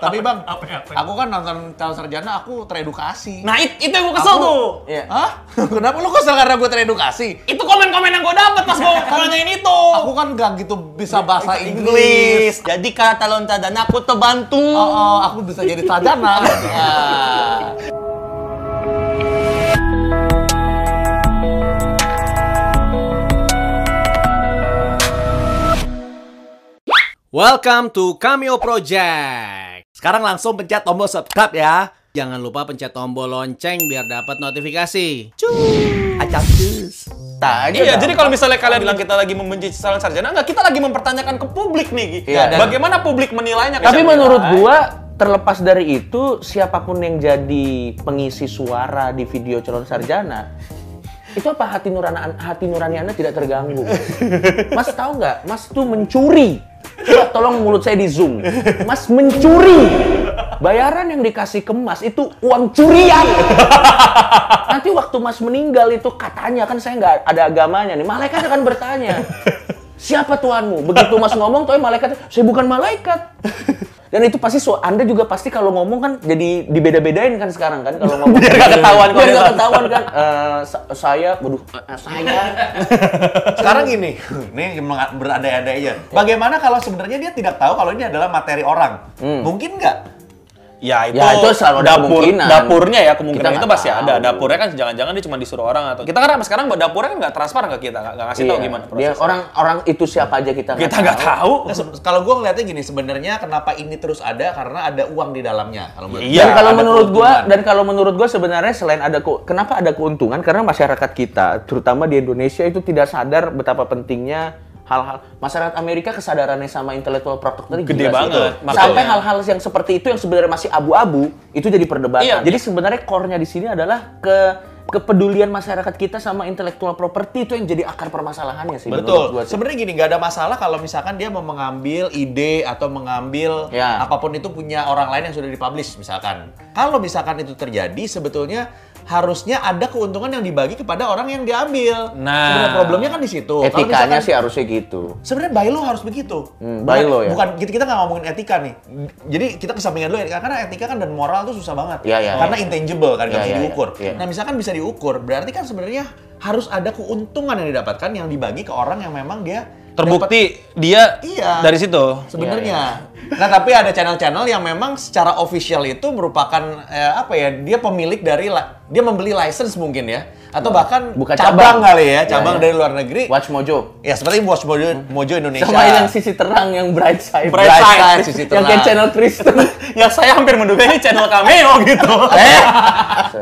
Tapi bang, Apa ya, apa ya? aku kan nonton calon sarjana, aku teredukasi. Nah, it- itu yang gue kesel Aku- tuh. Iya. Hah? Kenapa lu kesel karena gue teredukasi? Itu komen-komen yang gue dapet pas gue nanyain itu. Aku kan gak gitu bisa bahasa Inggris. Jadi kata loncat dan aku terbantu. Oh, oh, aku bisa jadi sarjana. Ah. Welcome to Cameo Project. Sekarang langsung pencet tombol subscribe ya. Jangan lupa pencet tombol lonceng biar dapat notifikasi. Acapus. Tak aja Iya, jadi kalau misalnya kalian bilang kita lagi membenci calon sarjana, enggak, kita lagi mempertanyakan ke publik nih. Iya, dan- Bagaimana publik menilainya? Tapi menurut Syamila? gua terlepas dari itu siapa pun yang jadi pengisi suara di video calon sarjana itu apa hati nurani hati nurani anda tidak terganggu mas tahu nggak mas tuh mencuri coba tolong mulut saya di zoom. Mas mencuri. Bayaran yang dikasih ke mas itu uang curian. Nanti waktu mas meninggal itu katanya kan saya nggak ada agamanya nih malaikat akan bertanya siapa tuanmu? Begitu mas ngomong tuh malaikat saya bukan malaikat dan itu pasti so, anda juga pasti kalau ngomong kan jadi dibeda-bedain kan sekarang kan kalau ngomong Biar nggak ketahuan biar kalau nggak dia- ketahuan kan sa- saya waduh eh, saya Sekarang gini, ini berandai-andai aja. Bagaimana kalau sebenarnya dia tidak tahu kalau ini adalah materi orang? Mungkin nggak? Ya itu, Ya, itu selalu ada dapur, kemungkinan. dapurnya ya Kita kemungkinan itu nggak pasti tahu. ada. Dapurnya kan jangan-jangan dia cuma disuruh orang atau kita kan sekarang dapurnya kan nggak transparan ke kita, nggak ngasih tahu Iya, gimana dia prosesnya. orang orang itu siapa aja kita kita nggak tahu. Nah, se- kalau gue ngeliatnya gini, sebenarnya kenapa ini terus ada karena ada uang di dalamnya. Kalau menurut Iya, dan kalau menurut gua keuntungan. dan kalau menurut gua sebenarnya selain ada ke- kenapa ada keuntungan karena masyarakat kita terutama di Indonesia itu tidak sadar betapa pentingnya hal-hal masyarakat Amerika kesadarannya sama intellectual property tadi Gede sih. banget, Itu. makanya. sampai hal-hal yang seperti itu yang sebenarnya masih abu-abu itu jadi perdebatan Iya. jadi sebenarnya core-nya di sini adalah ke kepedulian masyarakat kita sama intellectual property itu yang jadi akar permasalahannya sih Betul. sih. Sebenarnya gini, nggak ada masalah kalau misalkan dia mau mengambil ide atau mengambil Ya. apa pun itu punya orang lain yang sudah dipublish misalkan. Kalau misalkan itu terjadi, sebetulnya harusnya ada keuntungan yang dibagi kepada orang yang diambil. Nah. Sebenarnya problemnya kan di situ. Etikanya misalkan- sih harusnya gitu Sebenarnya by law harus begitu. Hmm, by law ya? Bukan kita kita nggak ngomongin etika nih. Jadi kita kesampingan dulu etika karena etika kan dan moral tuh susah banget. Iya, iya, karena iya. intangible kan nggak Iya, bisa iya, diukur. iya. Nah misalkan bisa diukur, berarti kan sebenarnya harus ada keuntungan yang didapatkan yang dibagi ke orang yang memang dia Terbukti dia Iya. dari situ. sebenarnya. Nah tapi ada channel-channel yang memang secara official itu merupakan eh, apa ya dia pemilik dari dia membeli license mungkin ya atau bahkan Buka cabang, cabang. kali ya Iya, cabang iya. dari luar negeri. Watch Mojo Ya seperti Watch Mojo, Mojo Indonesia. sama yang sisi terang yang bright side Bright side, sisi yang kayak terang. channel Kristen yang saya hampir menduga ini channel cameo gitu. Eh.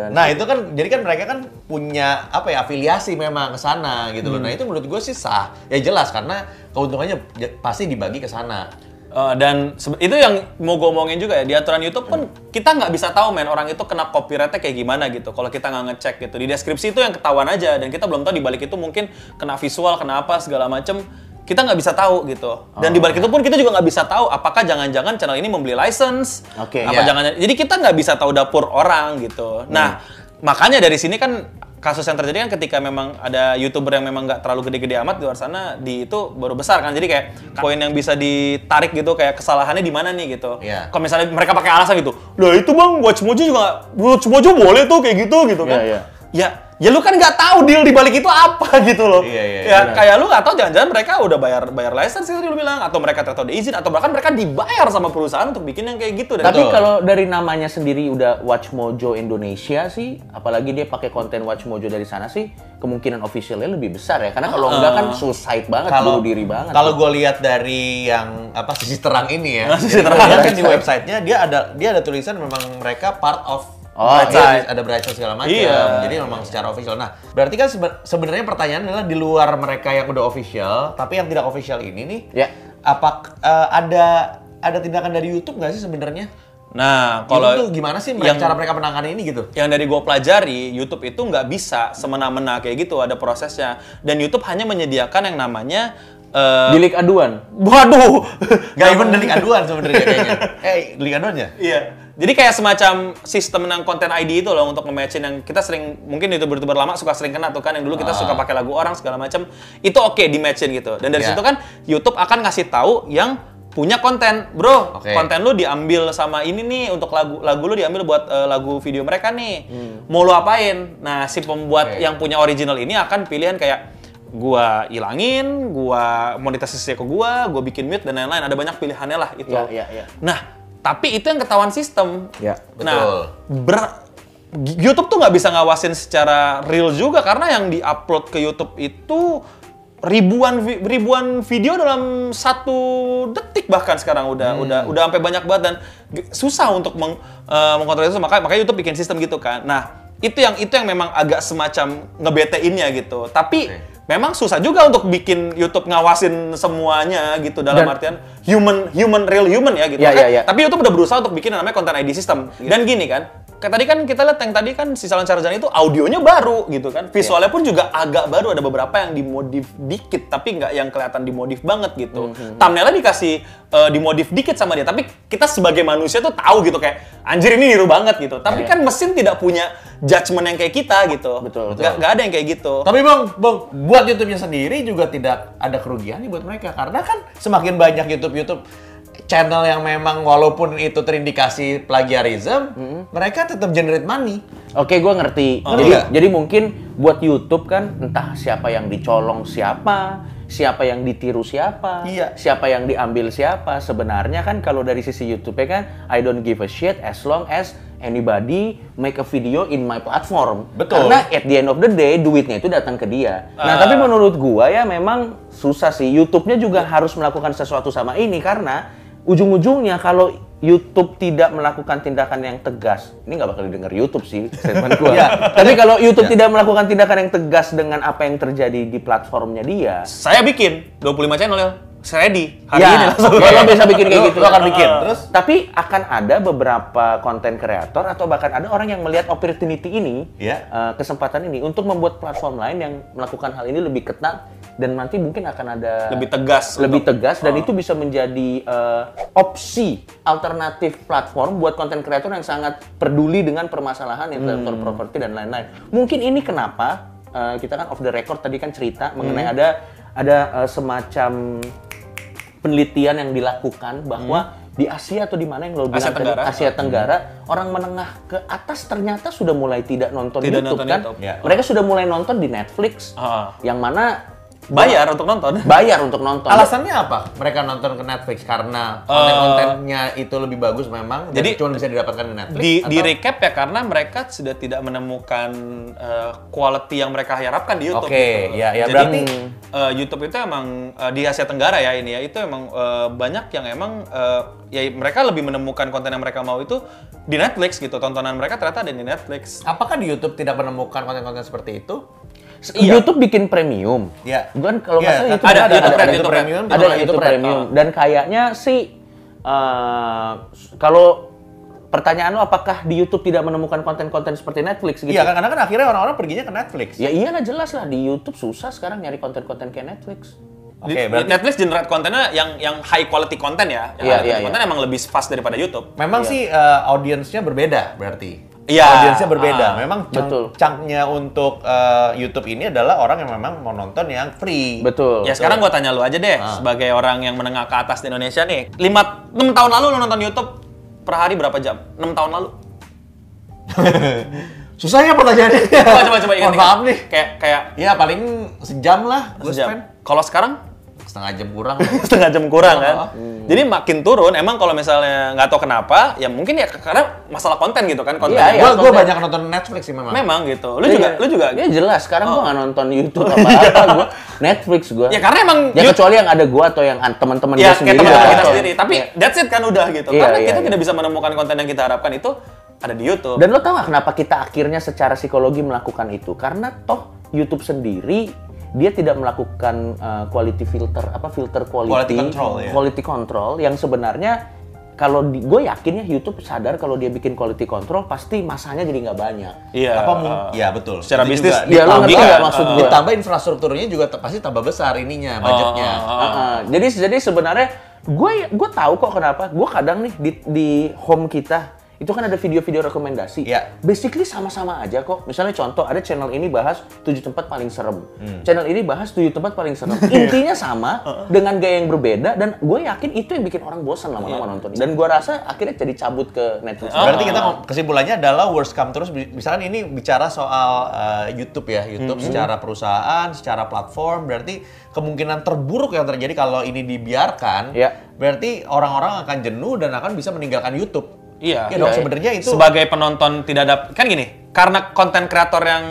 Nah itu kan jadi kan mereka kan punya apa ya afiliasi memang ke sana gitu loh. Nah itu menurut gue sih sah. Ya jelas karena keuntungannya j- pasti dibagi ke sana. Eh, dan itu yang mau gue omongin juga ya di aturan YouTube pun kita nggak bisa tahu men orang itu kena copyrightnya kayak gimana gitu. Kalau kita nggak ngecek gitu. Di deskripsi itu yang ketahuan aja dan kita belum tahu di balik itu mungkin kena visual kena apa segala macem kita nggak bisa tahu gitu. Dan di balik itu pun kita juga nggak bisa tahu apakah jangan-jangan channel ini membeli license Oke. apa Iya. jangan jadi kita nggak bisa tahu dapur orang gitu. Nah makanya dari sini kan kasus yang terjadi kan ketika memang ada youtuber yang memang nggak terlalu gede-gede amat di luar sana di itu baru besar kan jadi kayak poin yang bisa ditarik gitu kayak kesalahannya di mana nih gitu Iya. kalau misalnya mereka pakai alasan gitu lah itu bang watch mojo juga watch mojo boleh tuh kayak gitu gitu kan Iya, iya. ya ya lu kan nggak tahu deal di balik itu apa gitu loh Iya, iya, ya iya. kayak lu nggak tahu jangan-jangan mereka udah bayar bayar license itu lu bilang atau mereka ternyata udah izin atau bahkan mereka dibayar sama perusahaan untuk bikin yang kayak gitu dan Tapi kalau dari namanya sendiri udah Watch Mojo Indonesia sih, apalagi dia pakai konten Watch Mojo dari sana sih, kemungkinan officialnya lebih besar ya. Karena kalau enggak kan suicide banget, bunuh diri banget. Kalau gue lihat dari yang apa sisi terang ini ya, Sisi terang. kan di websitenya dia ada dia ada tulisan memang mereka part of Oh, Bright iya. Side, ada bright Side segala macam. Iya. Jadi memang secara official. Nah, berarti kan sebe- sebenarnya pertanyaan adalah di luar mereka yang udah official, tapi yang tidak official ini nih, Ya. apa eh, ada ada tindakan dari YouTube nggak sih sebenarnya? nah Kalau tuh gimana sih mereka, yang- cara mereka menangani ini gitu? yang dari gue pelajari, YouTube itu nggak bisa semena-mena kayak gitu, ada prosesnya. Dan YouTube hanya menyediakan yang namanya eh, Bilik aduan. Waduh, Gak even delik aduan sebenarnya kayaknya. Eh, delik aduan ya? Iya. Jadi kayak semacam sistem yang konten ID itu loh untuk nge-matchin yang kita sering mungkin youtuber-youtuber lama suka sering kena tuh kan yang dulu kita suka pakai lagu orang segala macam itu oke di matchin gitu. Dan dari Iya. situ kan YouTube akan ngasih tahu yang punya konten, bro. Oke. Konten lu diambil sama ini nih untuk lagu lagu lu diambil buat eh, lagu video mereka nih. Hmm. Mau lu apain? Nah, si pembuat Oke. yang punya original ini akan pilihan kayak gua ilangin, gua monetisasi ke gua, gua bikin mute dan lain-lain. Ada banyak pilihannya lah itu. Iya, iya, iya. Nah, tapi itu yang ketahuan sistem. Ya. Nah, Betul. ber- YouTube tuh nggak bisa ngawasin secara real juga karena yang diupload ke YouTube itu ribuan vi- ribuan video dalam satu detik bahkan sekarang udah udah udah sampai banyak banget dan susah untuk meng, eh, mengkontrol itu makanya makanya YouTube bikin sistem gitu kan. Nah itu yang itu yang memang agak semacam ngebetein gitu. Tapi Oke. Memang susah juga untuk bikin YouTube ngawasin semuanya gitu dalam Dan- artian human human real human ya gitu. Eh, ya, ya. Tapi YouTube udah berusaha untuk bikin namanya konten ID system. Dan gini kan, kayak tadi kan kita lihat yang tadi kan si Salon Sarjana itu audionya baru gitu kan. Visualnya pun juga agak baru, ada beberapa yang dimodif dikit tapi nggak yang kelihatan dimodif banget gitu. Thumbnailnya dikasih eh, dimodif dikit sama dia, tapi kita sebagai manusia tuh tahu gitu kayak anjir ini niru banget gitu. Tapi Iya. kan mesin tidak punya judgement yang kayak kita gitu. Betul, Nggak, nggak ada yang kayak gitu. Tapi bang, bang, buat YouTube-nya sendiri juga tidak ada kerugian nih buat mereka karena kan semakin banyak YouTube-YouTube channel yang memang walaupun itu terindikasi plagiarism, mereka tetap generate money. Oke, gue ngerti. Oh, jadi, iya. jadi mungkin buat YouTube kan entah siapa yang dicolong siapa, siapa yang ditiru siapa, Iya. siapa yang diambil siapa. Sebenarnya kan kalau dari sisi YouTube kan, I don't give a shit as long as anybody make a video in my platform. Betul. Karena at the end of the day duitnya itu datang ke dia. Nah, Ah. tapi menurut gua ya memang susah sih. YouTube-nya juga harus melakukan sesuatu sama ini karena ujung-ujungnya kalau YouTube tidak melakukan tindakan yang tegas, ini nggak bakal didengar YouTube sih statement gua. Iya. Tapi kalau YouTube Iya. tidak melakukan tindakan yang tegas dengan apa yang terjadi di platformnya dia, Saya bikin 25 channel ya. Saya ready. Hari ya, ini langsung. lo bisa bikin kayak gitu. lo akan bikin, terus? Tapi akan ada beberapa konten kreator atau bahkan ada orang yang melihat opportunity ini, Ya. eh, kesempatan ini untuk membuat platform lain yang melakukan hal ini lebih ketat dan nanti mungkin akan ada Lebih tegas lebih untuk- tegas dan itu bisa menjadi eh, opsi alternatif platform buat konten kreator yang sangat peduli dengan permasalahan intellectual property dan lain-lain. Mungkin ini kenapa eh, kita kan off the record tadi kan cerita mengenai ada ada eh, semacam penelitian yang dilakukan bahwa di Asia atau di mana yang lo bilang Asia tadi, Tenggara. Asia Tenggara orang menengah ke atas ternyata sudah mulai tidak nonton Tidak YouTube nonton kan YouTube. Ya. mereka sudah mulai nonton di Netflix Ah. yang mana Bayar untuk nonton. bayar untuk nonton Alasannya apa? Mereka nonton ke Netflix karena konten-kontennya itu lebih bagus memang. Jadi- cuma bisa didapatkan di Netflix. di di recap ya karena mereka sudah tidak menemukan eh, quality yang mereka harapkan di YouTube. Oke, gitu. ya, ya, Jadi berarti- eh, YouTube itu emang eh, di Asia Tenggara ya ini ya itu emang eh, banyak yang emang eh, ya mereka lebih menemukan konten yang mereka mau itu di Netflix gitu. Tontonan mereka ternyata ada di Netflix. Apakah di YouTube tidak menemukan konten-konten seperti itu? Iya. YouTube bikin premium. Iya. Kan kalau nggak Iya, salah YouTube ada, ada, YouTube ada, Red, ada, YouTube. Premium, ada YouTube Red. premium. Oh. Dan kayaknya sih eh, kalau pertanyaan lo apakah di YouTube tidak menemukan konten-konten seperti Netflix gitu? Iya, karena kan akhirnya orang-orang perginya ke Netflix. Ya iyalah jelas lah di YouTube susah sekarang nyari konten-konten kayak Netflix. Oke, Di- berarti Netflix generate kontennya yang yang high quality content ya. Yang Iya, high quality iya, content emang lebih fast daripada YouTube. memang sih eh, audiensnya berbeda berarti. Iya. Audiensnya berbeda. Ah, memang betul. chunk-nya untuk eh, YouTube ini adalah orang yang memang mau nonton yang free. Betul. Ya sekarang gua tanya lu aja deh, Ah. sebagai orang yang menengah ke atas di Indonesia nih. 5 6 tahun lalu lu nonton YouTube per hari berapa jam? 6 tahun lalu. Susah ya pertanyaannya. Coba coba coba ingat. Mohon maaf nih. Kayak kayak Ya paling sejam lah gue sejam. spend. Kalau sekarang Setengah jam kurang. setengah jam kurang kan. Oh. Jadi makin turun. Emang kalau misalnya nggak tahu kenapa, ya mungkin ya karena masalah konten gitu kan konten. Iya, iya. gue gue banyak nonton Netflix sih memang. Memang gitu. Lu juga lu juga. Ya jelas sekarang Oh. gua nggak nonton YouTube apa-apa gua Netflix gua. Ya karena emang Ya kecuali yang ada gua atau yang an- teman-teman ya gua kayak sendiri. teman-teman lah. kita sendiri. Tapi Iya. that's it kan udah gitu. Iya, karena iya, kita iya. tidak bisa menemukan konten yang kita harapkan itu ada di YouTube. Dan lo tau gak kenapa kita akhirnya secara psikologi melakukan itu? Karena toh YouTube sendiri dia tidak melakukan uh, quality filter apa filter quality Quality control, ya. quality control yang sebenarnya kalau gue yakin ya YouTube sadar kalau dia bikin quality control pasti masanya jadi nggak banyak. Iya. Apa mung- Ya betul. Secara Itu bisnis. Iya, lo Ditambah- ngerti nggak maksud Ah. gua? Ditambah infrastrukturnya juga pasti tambah besar ininya, budgetnya. Oh, oh, oh. Uh-uh. Jadi jadi sebenarnya gue gue tahu kok kenapa. Gue kadang nih di di home kita itu kan ada video-video rekomendasi. Iya. Basically sama-sama aja kok. Misalnya contoh, ada channel ini bahas tujuh tempat paling serem. Hmm. Channel ini bahas tujuh tempat paling serem. Intinya sama, dengan gaya yang berbeda, dan gue yakin itu yang bikin orang bosan lama-lama Iya. nonton. Dan gue rasa akhirnya jadi cabut ke Netflix. Berarti kita ngom- kesimpulannya adalah worst come terus. Misalkan ini bicara soal uh, YouTube ya, YouTube secara perusahaan, secara platform. Berarti kemungkinan terburuk yang terjadi kalau ini dibiarkan, Ya. berarti orang-orang akan jenuh dan akan bisa meninggalkan YouTube. Iya. Ya dong, Iya, sebenarnya itu sebagai penonton tidak ada kan gini karena konten kreator yang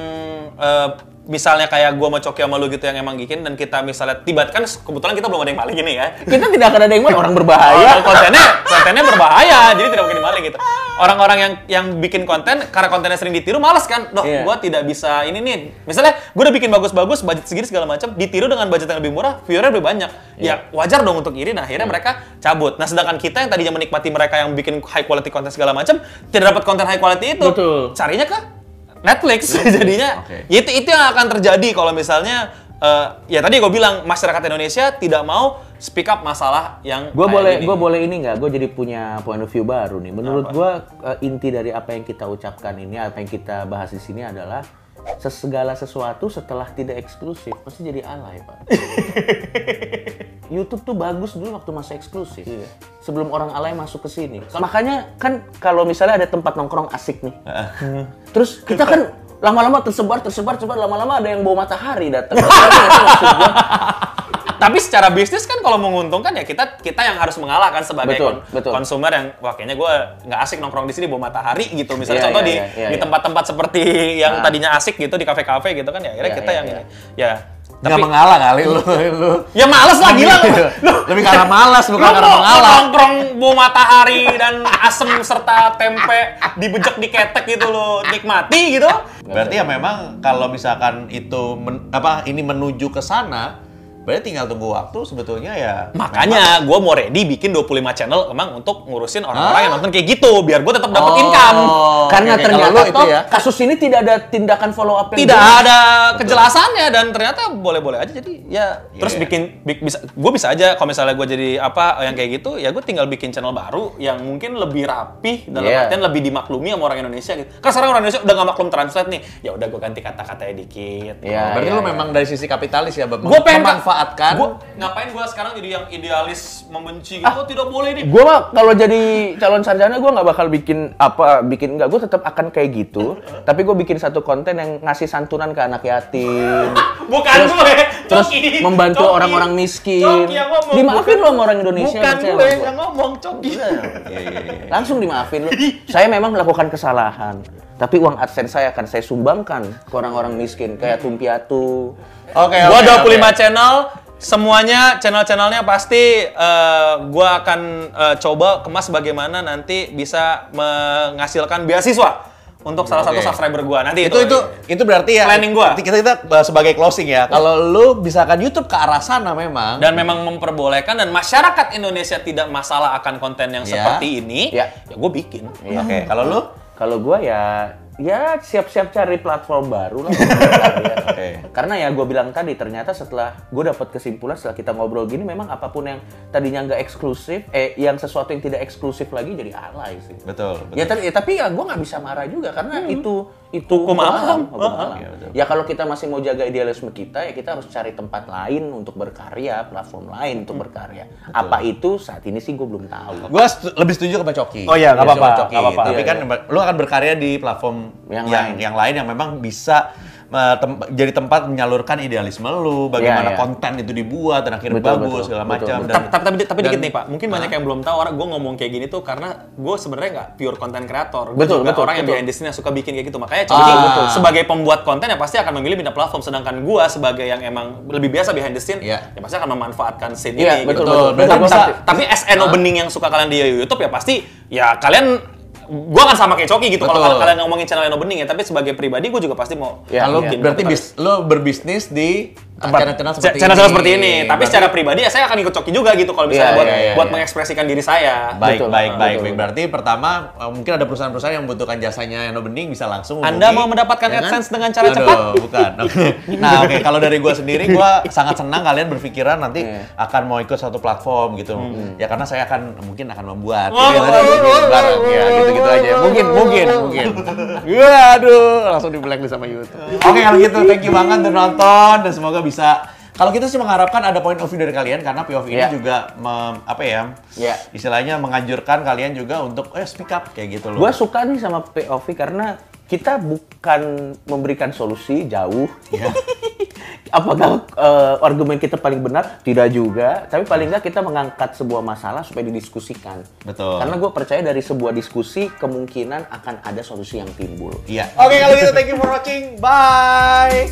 eh, misalnya kayak gua sama Coki sama lu gitu yang emang bikin dan kita misalnya tiba kan kebetulan kita belum ada yang maling gini ya Kita tidak akan ada yang main orang Oh, berbahaya. kontennya kontennya berbahaya jadi tidak mungkin dimaling gitu orang-orang yang yang bikin konten karena kontennya sering ditiru males kan loh Iya. gua tidak bisa ini nih misalnya gua udah bikin bagus-bagus budget segini segala macam ditiru dengan budget yang lebih murah viewernya lebih banyak Iya. ya wajar dong untuk iri nah akhirnya mereka cabut nah sedangkan kita yang tadinya menikmati mereka yang bikin high quality konten segala macam tidak dapat konten high quality itu Betul. carinya ke Netflix jadinya Oke. ya itu itu yang akan terjadi kalau misalnya eh, ya tadi gue bilang masyarakat Indonesia tidak mau speak up masalah yang Gue boleh, gue boleh ini nggak? Gue jadi punya point of view baru nih. Menurut gue inti dari apa yang kita ucapkan ini, apa yang kita bahas di sini adalah segala sesuatu setelah tidak eksklusif pasti jadi alay pak. YouTube tuh bagus dulu waktu masih eksklusif. Sebelum orang alay masuk ke sini. Makanya kan kalau misalnya ada tempat nongkrong asik nih. Terus kita kan lama-lama tersebar, tersebar, tersebar. Lama-lama ada yang bawa matahari datang. Tapi secara bisnis kan kalau menguntungkan ya kita kita yang harus mengalah kan sebagai Betul, kon- betul. konsumer yang wah kayaknya gue nggak asik nongkrong di sini bawa matahari gitu. Misalnya Iya, contoh iya, di iya, iya, di iya. tempat-tempat seperti yang Nah. tadinya asik gitu di kafe-kafe gitu kan ya akhirnya Iya, kita iya, yang iya. ini. Ya. nggak mengalah kali lu. lu. Ya males lah gila lu. Lebih karena malas bukan Lu karena mengalah. nongkrong bawa matahari dan asem serta tempe dibejek di ketek gitu lo nikmati gitu. Berarti ya memang kalau misalkan itu men- apa ini menuju ke sana, berarti tinggal tunggu waktu sebetulnya ya. Makanya gue mau ready bikin 25 channel emang untuk ngurusin orang-orang yang nonton kayak gitu biar gue tetap dapat Oh. income. Karena oke. ternyata itu ya. kasus ini tidak ada tindakan follow up yang Tidak ada kejelasannya dan ternyata boleh-boleh aja jadi ya terus iya. bikin bi- bisa gue bisa aja kalau misalnya gue jadi apa yang kayak gitu ya gue tinggal bikin channel baru yang mungkin lebih rapih dalam Iya. artian lebih dimaklumi sama orang Indonesia gitu. Kan sekarang orang Indonesia udah gak maklum translate nih. Ya udah gue ganti kata-katanya dikit. Iya, Berarti iya, lu iya. memang dari sisi kapitalis ya, Bab. Gue pengen memanfaatkan. Gua, ngapain gue sekarang jadi yang idealis membenci gitu? Oh, tidak boleh nih. Gue mah kalau jadi calon sarjana gue nggak bakal bikin apa bikin nggak gue tetap akan kayak gitu tapi gue bikin satu konten yang ngasih santunan ke anak yatim Bukan terus, gue. terus Coki. membantu orang-orang miskin Coki yang ngomong. dimaafin lo sama orang Indonesia Bukan gue yang ngomong, Coki. Iya, iya, iya. langsung dimaafin lo saya memang melakukan kesalahan tapi uang adsense saya akan saya sumbangkan ke orang-orang miskin kayak tumpiatu Oke, gua oke, 25 oke. channel, semuanya channel-channelnya pasti eh, gua akan eh, coba kemas bagaimana nanti bisa menghasilkan beasiswa untuk salah satu subscriber gua. Nanti itu itu itu berarti ya Planning gua. Kita kita uh, sebagai closing ya. Kalau lu misalkan YouTube ke arah sana memang dan memang memperbolehkan dan masyarakat Indonesia tidak masalah akan konten yang Ya. seperti ini, Ya. ya gue bikin. Oke, kalau lu Kalau gue ya ya siap-siap cari platform baru lah. Ya. Oke. Karena ya gue bilang tadi ternyata setelah gue dapat kesimpulan setelah kita ngobrol gini memang apa pun yang tadinya nggak eksklusif, eh yang sesuatu yang tidak eksklusif lagi jadi alay sih. betul, betul. Ya, tapi ya, tapi ya gue nggak bisa marah juga karena itu itu Hukum alam. hukum alam. Iya, betul. Ya kalau kita masih mau jaga idealisme kita ya kita harus cari tempat lain untuk berkarya, platform lain untuk berkarya. Apa itu saat ini sih gue belum tahu. Gue lebih setuju sama Coki. Oh iya, nggak setuju apa-apa, nggak apa-apa. Tapi Iya, kan lu akan berkarya di platform Yang yang lain. yang lain yang memang bisa uh, tem- jadi tempat menyalurkan idealisme lu, bagaimana Iya, iya. konten itu dibuat dan akhirnya Betul, bagus betul, segala macam. tapi, tapi, tapi, dikit nih Pak, mungkin banyak yang belum tahu orang gue ngomong kayak gini tuh karena gue sebenarnya nggak pure content creator. Gue Betul, juga betul, orang yang betul. behind the scene yang suka bikin kayak gitu. Makanya Ah, Coki betul. sebagai pembuat konten ya pasti akan memilih pindah platform. Sedangkan gue sebagai yang emang lebih biasa behind the scene, Iya. ya pasti akan memanfaatkan scene Iya, ini. betul, gitu. betul. Betul. Tapi SN opening yang suka kalian di YouTube ya pasti ya kalian gua akan sama kayak Coki gitu kalau kalian ngomongin channel opening ya tapi sebagai pribadi gue juga pasti mau Ya, Kalau iya. berarti bis, lu berbisnis di tempat channel-channel seperti channel ini. seperti ini. Tapi Berarti- secara pribadi ya saya akan ikut Coki juga gitu kalau misalnya Iya, buat iya, iya, buat iya. mengekspresikan diri saya. Baik, Betul, baik, betul, baik, betul, baik. betul. Berarti pertama eh, mungkin ada perusahaan-perusahaan yang membutuhkan jasanya Eno Bening bisa langsung Anda hubungi. mau mendapatkan Ya kan? AdSense dengan cara Aduh, cepat? bukan. Oke. Nah, oke. Kalau dari gua sendiri, gua sangat senang kalian berpikiran nanti Iya. akan mau ikut satu platform gitu. Ya karena saya akan mungkin akan membuat. Oh, nanti oh, oh, bareng oh, ya, gitu-gitu aja. mungkin, mungkin, mungkin. Waduh, langsung di blacklist sama YouTube. Oke, kalau gitu thank you banget udah nonton dan semoga bisa kalau kita sih mengharapkan ada point of view dari kalian karena POV ini Iya. juga mem- apa ya? Iya. Istilahnya menganjurkan kalian juga untuk eh speak up kayak gitu loh. Gua suka nih sama POV karena kita bukan memberikan solusi jauh. Iya. Apakah eh, argumen kita paling benar? Tidak juga. Tapi paling nggak kita mengangkat sebuah masalah supaya didiskusikan. Betul. Karena gue percaya dari sebuah diskusi kemungkinan akan ada solusi yang timbul. Iya. Oke, kalau gitu thank you for watching. Bye.